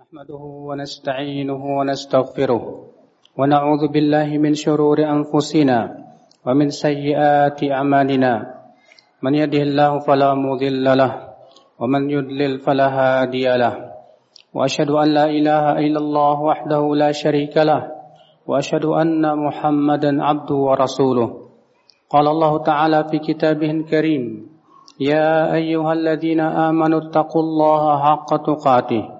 نحمده ونستعينه ونستغفره ونعوذ بالله من شرور أنفسنا ومن سيئات أعمالنا. من يده الله فلا مضل له ومن يضلل فلا هادي له. وأشهد أن لا إله إلا الله وحده لا شريك له وأشهد أن محمدا عبده ورسوله. قال الله تعالى في كتابه الكريم يا أيها الذين آمنوا اتقوا الله حق تقاته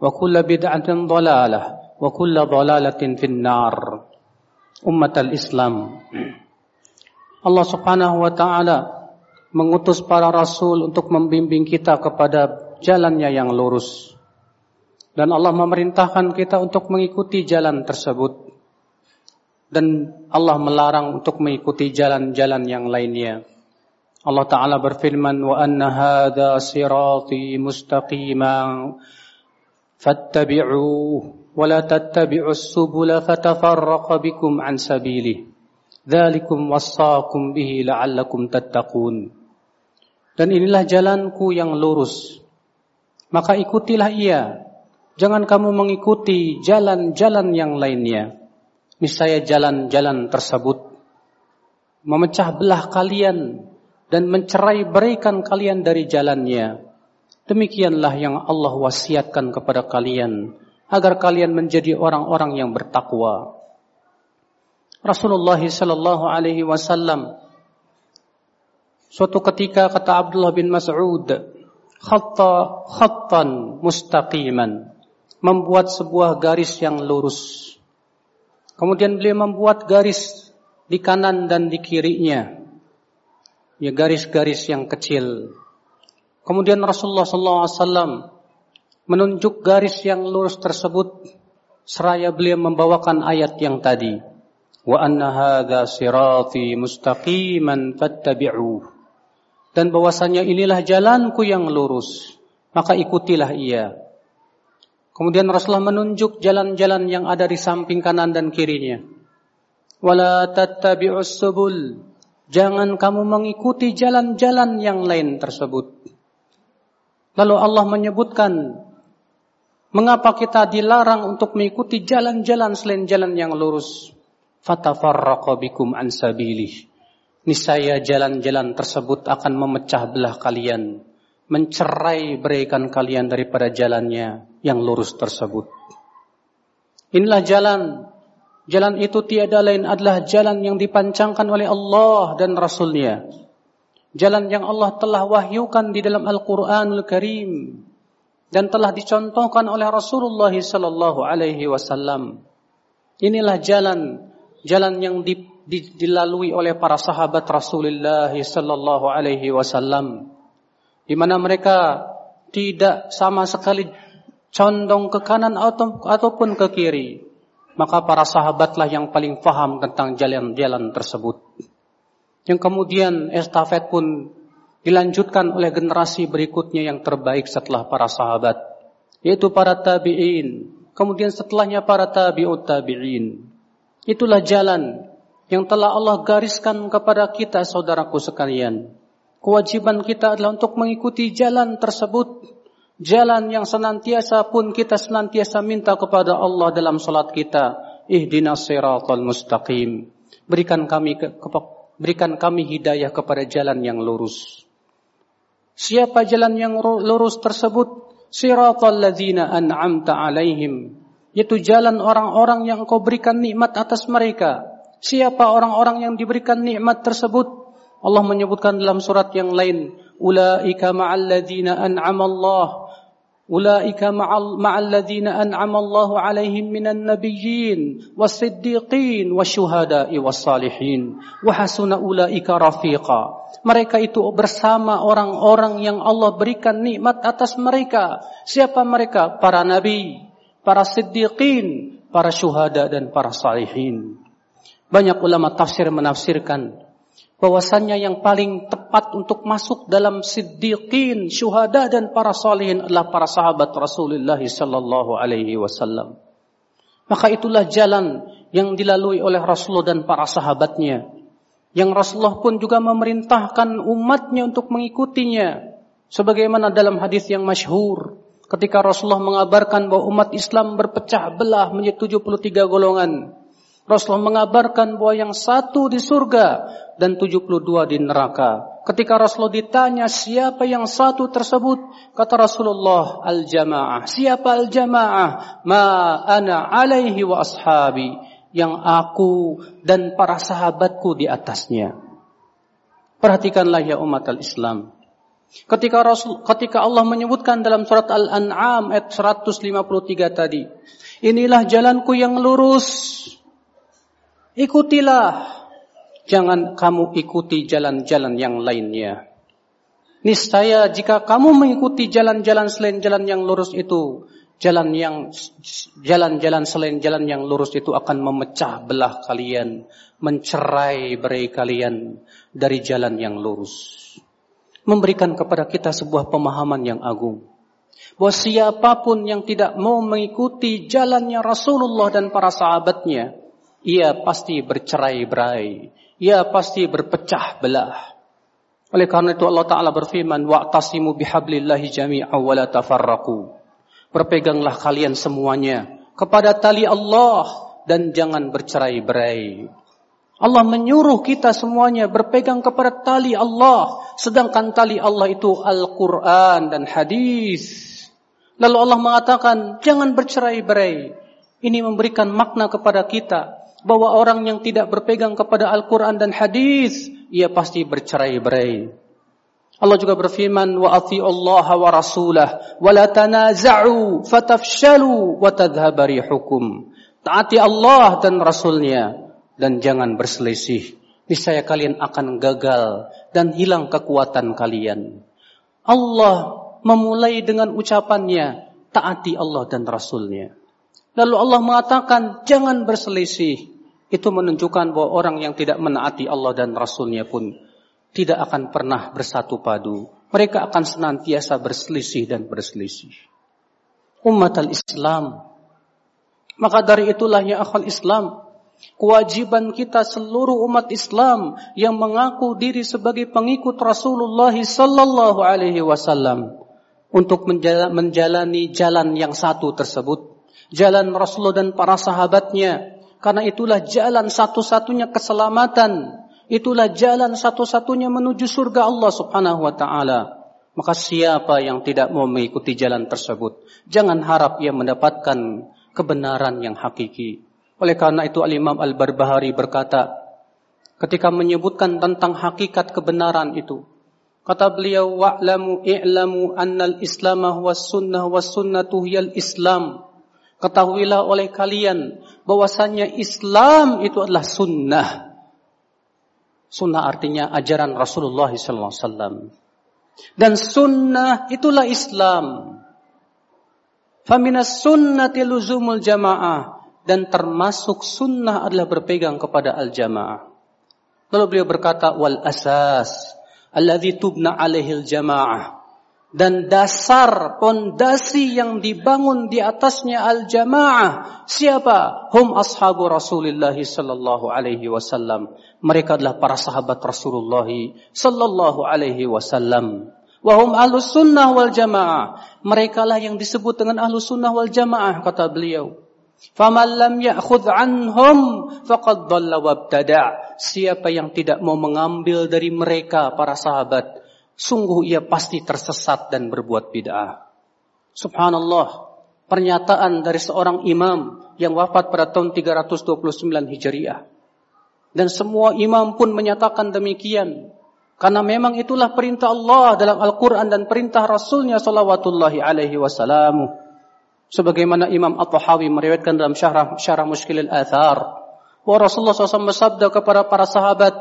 وكل بدعة ضلالة وكل ضلالة في النار أمة الإسلام Allah subhanahu wa ta'ala mengutus para rasul untuk membimbing kita kepada jalannya yang lurus. Dan Allah memerintahkan kita untuk mengikuti jalan tersebut. Dan Allah melarang untuk mengikuti jalan-jalan yang lainnya. Allah Ta'ala berfirman, وَأَنَّ هَذَا صِرَاطِي fattabi'uhu wa la tattabi'us subula fatafarraqa bikum an sabilihi. Dzalikum wassaakum bihi la'allakum tattaqun. Dan inilah jalanku yang lurus. Maka ikutilah ia. Jangan kamu mengikuti jalan-jalan yang lainnya. misalnya jalan-jalan tersebut memecah belah kalian dan mencerai berikan kalian dari jalannya Demikianlah yang Allah wasiatkan kepada kalian agar kalian menjadi orang-orang yang bertakwa. Rasulullah sallallahu alaihi wasallam suatu ketika kata Abdullah bin Mas'ud khatta khattan mustaqiman membuat sebuah garis yang lurus. Kemudian beliau membuat garis di kanan dan di kirinya ya garis-garis yang kecil. Kemudian Rasulullah SAW menunjuk garis yang lurus tersebut seraya beliau membawakan ayat yang tadi. Wa anna hadza sirati mustaqiman fattabi'u. Dan bahwasanya inilah jalanku yang lurus, maka ikutilah ia. Kemudian Rasulullah menunjuk jalan-jalan yang ada di samping kanan dan kirinya. Wala tattabi'us subul Jangan kamu mengikuti jalan-jalan yang lain tersebut. Lalu Allah menyebutkan mengapa kita dilarang untuk mengikuti jalan-jalan selain jalan yang lurus. Fatafarraqa bikum an sabilih. Niscaya jalan-jalan tersebut akan memecah belah kalian, mencerai berikan kalian daripada jalannya yang lurus tersebut. Inilah jalan Jalan itu tiada lain adalah jalan yang dipancangkan oleh Allah dan Rasulnya. Jalan yang Allah telah wahyukan di dalam Al-Quranul Karim dan telah dicontohkan oleh Rasulullah sallallahu alaihi wasallam. Inilah jalan jalan yang di, di, dilalui oleh para sahabat Rasulullah sallallahu alaihi wasallam di mana mereka tidak sama sekali condong ke kanan atau ataupun ke kiri maka para sahabatlah yang paling faham tentang jalan-jalan tersebut. Yang kemudian estafet pun dilanjutkan oleh generasi berikutnya yang terbaik setelah para sahabat, yaitu para tabi'in, kemudian setelahnya para tabi'ut tabi'in. Itulah jalan yang telah Allah gariskan kepada kita saudaraku sekalian. Kewajiban kita adalah untuk mengikuti jalan tersebut Jalan yang senantiasa pun kita senantiasa minta kepada Allah dalam salat kita. Ihdinas siratal mustaqim. Berikan kami ke, berikan kami hidayah kepada jalan yang lurus. Siapa jalan yang lurus tersebut? Siratal ladzina an'amta alaihim. Yaitu jalan orang-orang yang engkau berikan nikmat atas mereka. Siapa orang-orang yang diberikan nikmat tersebut? Allah menyebutkan dalam surat yang lain, "Ulaika ma'al ladzina an'ama Allah أولئك مع الذين أنعم الله عليهم من النبيين والصديقين والشهداء والصالحين وحسن أولئك رفيقا mereka itu bersama orang-orang yang Allah berikan nikmat atas mereka siapa mereka para nabi para siddiqin para syuhada dan para salihin banyak ulama tafsir menafsirkan bahwasannya yang paling tepat untuk masuk dalam siddiqin, syuhada dan para salihin adalah para sahabat Rasulullah sallallahu alaihi wasallam. Maka itulah jalan yang dilalui oleh Rasulullah dan para sahabatnya. Yang Rasulullah pun juga memerintahkan umatnya untuk mengikutinya. Sebagaimana dalam hadis yang masyhur ketika Rasulullah mengabarkan bahwa umat Islam berpecah belah menjadi 73 golongan. Rasulullah mengabarkan bahwa yang satu di surga dan 72 di neraka. Ketika Rasulullah ditanya siapa yang satu tersebut, kata Rasulullah al-jamaah. Siapa al-jamaah? Ma ana alaihi wa ashabi. Yang aku dan para sahabatku di atasnya. Perhatikanlah ya umat al-Islam. Ketika Rasul, ketika Allah menyebutkan dalam surat Al-An'am ayat 153 tadi, inilah jalanku yang lurus Ikutilah. Jangan kamu ikuti jalan-jalan yang lainnya. Niscaya jika kamu mengikuti jalan-jalan selain jalan yang lurus itu, jalan yang jalan-jalan selain jalan yang lurus itu akan memecah belah kalian, mencerai berai kalian dari jalan yang lurus. Memberikan kepada kita sebuah pemahaman yang agung. Bahwa siapa pun yang tidak mau mengikuti jalannya Rasulullah dan para sahabatnya, ia pasti bercerai-berai, ia pasti berpecah belah. Oleh karena itu Allah Ta'ala berfirman, Wa'tasimu bihablillahi jami'a wa la tafarraku. Berpeganglah kalian semuanya kepada tali Allah dan jangan bercerai-berai. Allah menyuruh kita semuanya berpegang kepada tali Allah. Sedangkan tali Allah itu Al-Quran dan hadis. Lalu Allah mengatakan, jangan bercerai-berai. Ini memberikan makna kepada kita bahwa orang yang tidak berpegang kepada Al-Quran dan hadis, ia pasti bercerai-berai. Allah juga berfirman, wa Allah wa rasulah, wa la tanaza'u fatafshalu wa tadhhabari hukum. Taati Allah dan Rasulnya dan jangan berselisih. Niscaya kalian akan gagal dan hilang kekuatan kalian. Allah memulai dengan ucapannya, taati Allah dan Rasulnya. Lalu Allah mengatakan, jangan berselisih. Itu menunjukkan bahwa orang yang tidak menaati Allah dan Rasulnya pun tidak akan pernah bersatu padu. Mereka akan senantiasa berselisih dan berselisih. Umat al-Islam. Maka dari itulah ya akal Islam. Kewajiban kita seluruh umat Islam yang mengaku diri sebagai pengikut Rasulullah sallallahu alaihi wasallam untuk menjalani jalan yang satu tersebut, jalan Rasulullah dan para sahabatnya karena itulah jalan satu-satunya keselamatan. Itulah jalan satu-satunya menuju surga Allah subhanahu wa ta'ala. Maka siapa yang tidak mau mengikuti jalan tersebut, jangan harap ia mendapatkan kebenaran yang hakiki. Oleh karena itu Al-Imam Al-Barbahari berkata, ketika menyebutkan tentang hakikat kebenaran itu, kata beliau, wa'lamu i'lamu annal islamah was sunnah was sunnatu hiyal islam. Ketahuilah oleh kalian bahwasannya Islam itu adalah sunnah. Sunnah artinya ajaran Rasulullah SAW. Dan sunnah itulah Islam. Faminas sunnati luzumul jamaah. Dan termasuk sunnah adalah berpegang kepada al-jamaah. Lalu beliau berkata, wal asas. Alladhi tubna alaihil jamaah dan dasar pondasi yang dibangun di atasnya al-jamaah siapa? Hum ashabu Rasulullah sallallahu alaihi wasallam. Mereka adalah para sahabat Rasulullah sallallahu alaihi wasallam. Wa hum ahlus sunnah wal jamaah. Mereka lah yang disebut dengan ahlus sunnah wal jamaah kata beliau. Faman lam ya'khudh anhum faqad dhalla wabtada siapa yang tidak mau mengambil dari mereka para sahabat sungguh ia pasti tersesat dan berbuat bid'ah. Subhanallah, pernyataan dari seorang imam yang wafat pada tahun 329 Hijriah. Dan semua imam pun menyatakan demikian. Karena memang itulah perintah Allah dalam Al-Quran dan perintah Rasulnya salawatullahi alaihi wasallam. Sebagaimana Imam At-Tahawi meriwayatkan dalam syarah, syarah Muskilil Athar. Bahwa Rasulullah SAW bersabda kepada para sahabat,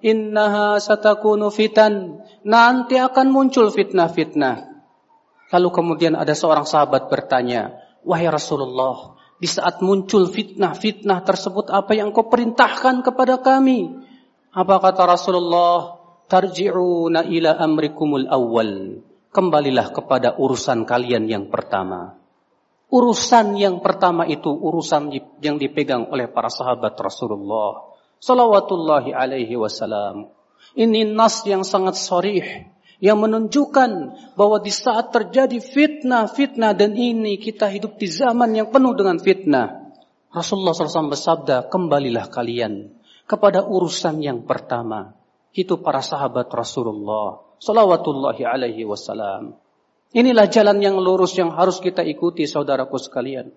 Innaha satakunu fitan. Nanti akan muncul fitnah-fitnah. Lalu kemudian ada seorang sahabat bertanya, Wahai Rasulullah, di saat muncul fitnah-fitnah tersebut apa yang kau perintahkan kepada kami? Apa kata Rasulullah? Tarji'una ila amrikumul awal. Kembalilah kepada urusan kalian yang pertama. Urusan yang pertama itu urusan yang dipegang oleh para sahabat Rasulullah. Salawatullahi alaihi wasallam. Ini nas yang sangat sorih yang menunjukkan bahwa di saat terjadi fitnah-fitnah dan ini kita hidup di zaman yang penuh dengan fitnah. Rasulullah SAW bersabda, kembalilah kalian kepada urusan yang pertama. Itu para sahabat Rasulullah Salawatullahi alaihi wasallam. Inilah jalan yang lurus yang harus kita ikuti saudaraku sekalian.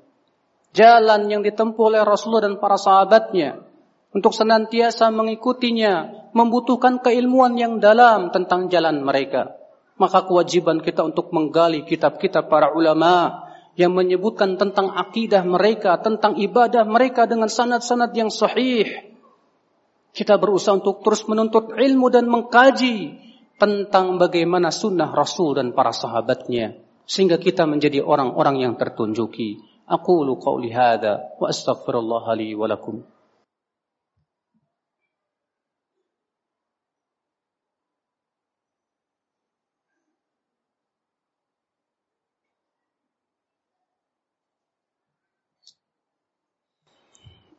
Jalan yang ditempuh oleh Rasulullah dan para sahabatnya untuk senantiasa mengikutinya membutuhkan keilmuan yang dalam tentang jalan mereka. Maka kewajiban kita untuk menggali kitab-kitab para ulama yang menyebutkan tentang akidah mereka, tentang ibadah mereka dengan sanad-sanad yang sahih. Kita berusaha untuk terus menuntut ilmu dan mengkaji tentang bagaimana sunnah Rasul dan para sahabatnya. Sehingga kita menjadi orang-orang yang tertunjuki. Aku lu qawli hadha wa astaghfirullah li wa lakum.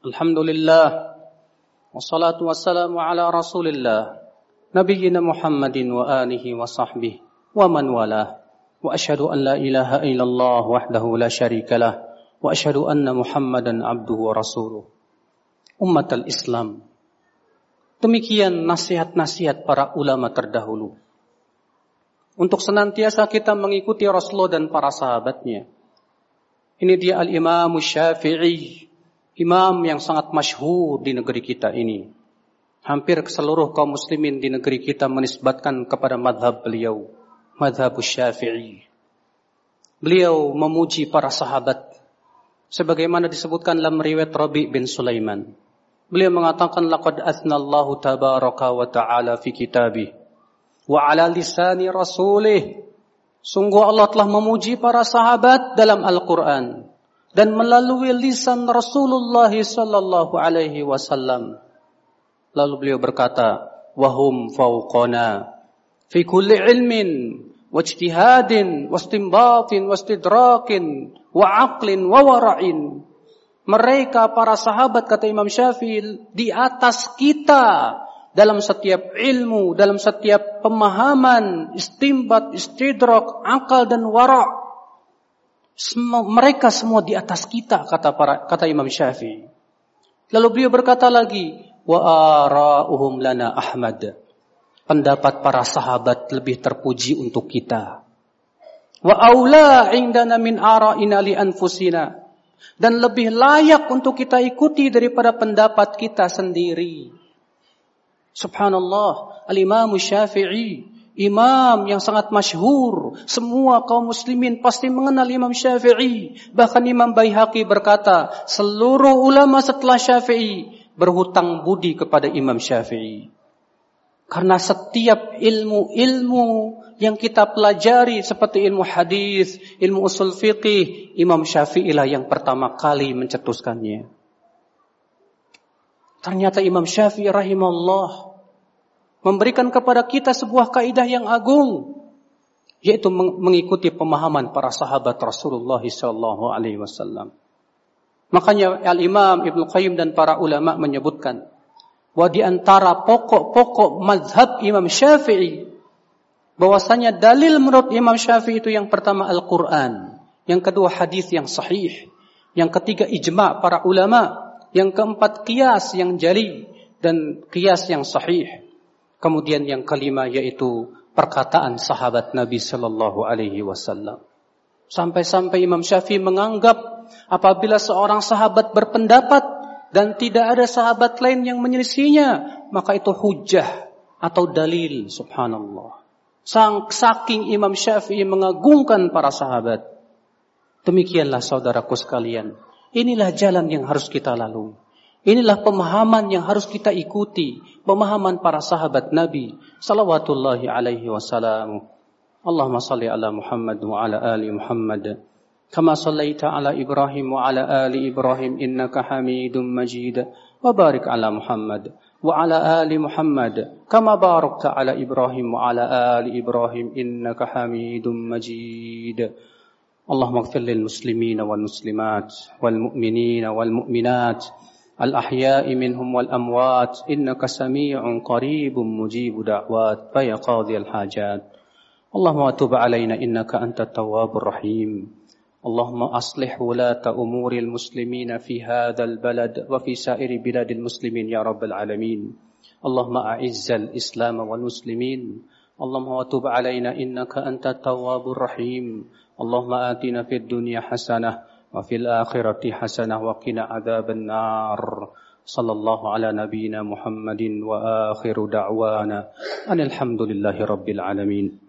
الحمد لله والصلاة والسلام على رسول الله نبينا محمد وآله وصحبه ومن والاه وأشهد أن لا إله إلا الله وحده لا شريك له وأشهد أن محمدا عبده ورسوله أمة الإسلام Demikian nasihat-nasihat para ulama terdahulu. Untuk senantiasa kita mengikuti Rasulullah dan para sahabatnya. Ini dia Al-Imam Syafi'i imam yang sangat masyhur di negeri kita ini. Hampir seluruh kaum muslimin di negeri kita menisbatkan kepada madhab beliau, madhab syafi'i. Beliau memuji para sahabat. Sebagaimana disebutkan dalam riwayat Rabi bin Sulaiman. Beliau mengatakan, Laqad athnallahu tabaraka wa ta'ala fi kitabih. Wa ala lisani rasulih. Sungguh Allah telah memuji para sahabat dalam Al-Quran dan melalui lisan Rasulullah sallallahu alaihi wasallam. Lalu beliau berkata, "Wahum fauqana fi kulli ilmin wajtihadin wastinbatin wastidrakin wa aqlin wa wara'in." Mereka para sahabat kata Imam Syafi'i di atas kita dalam setiap ilmu, dalam setiap pemahaman, istimbat, istidrak, akal dan wara' Semua, mereka semua di atas kita kata para kata Imam Syafi'i. Lalu beliau berkata lagi, wa ara'uhum lana Ahmad. Pendapat para sahabat lebih terpuji untuk kita. Wa aula indana min ara'ina li anfusina. Dan lebih layak untuk kita ikuti daripada pendapat kita sendiri. Subhanallah, Al-Imam Syafi'i Imam yang sangat masyhur, semua kaum muslimin pasti mengenal Imam Syafi'i. Bahkan Imam Baihaqi berkata, seluruh ulama setelah Syafi'i berhutang budi kepada Imam Syafi'i. Karena setiap ilmu-ilmu yang kita pelajari seperti ilmu hadis, ilmu usul fiqih, Imam Syafi'i lah yang pertama kali mencetuskannya. Ternyata Imam Syafi'i rahimahullah memberikan kepada kita sebuah kaidah yang agung yaitu mengikuti pemahaman para sahabat Rasulullah sallallahu alaihi wasallam. Makanya Al-Imam Ibnu Qayyim dan para ulama menyebutkan bahwa di antara pokok-pokok mazhab Imam Syafi'i bahwasanya dalil menurut Imam Syafi'i itu yang pertama Al-Qur'an, yang kedua hadis yang sahih, yang ketiga ijma' para ulama, yang keempat qiyas yang jali dan qiyas yang sahih. Kemudian yang kelima yaitu perkataan sahabat Nabi Shallallahu Alaihi Wasallam. Sampai-sampai Imam Syafi'i menganggap apabila seorang sahabat berpendapat dan tidak ada sahabat lain yang menyelisihinya, maka itu hujah atau dalil subhanallah. Sang saking Imam Syafi'i mengagungkan para sahabat. Demikianlah saudaraku sekalian. Inilah jalan yang harus kita lalui. Inilah pemahaman yang harus kita ikuti, pemahaman para sahabat Nabi sallallahu alaihi wasallam. Allahumma salli ala Muhammad wa ala ali Muhammad kama sallaita ala Ibrahim wa ala ali Ibrahim innaka Hamidum Majid. Wa barik ala Muhammad wa ala ali Muhammad kama barakta ala Ibrahim wa ala ali Ibrahim innaka Hamidum Majid. Allahumma ighfir lil muslimina wal muslimat wal mu'minina wal mu'minat الأحياء منهم والأموات إنك سميع قريب مجيب دعوات فيا قاضي الحاجات. اللهم تب علينا إنك أنت التواب الرحيم. اللهم أصلح ولاة أمور المسلمين في هذا البلد وفي سائر بلاد المسلمين يا رب العالمين. اللهم أعز الإسلام والمسلمين. اللهم تب علينا إنك أنت التواب الرحيم. اللهم آتنا في الدنيا حسنة وفي الآخرة حسنة وقنا عذاب النار. صلى الله على نبينا محمد وآخر دعوانا أن الحمد لله رب العالمين.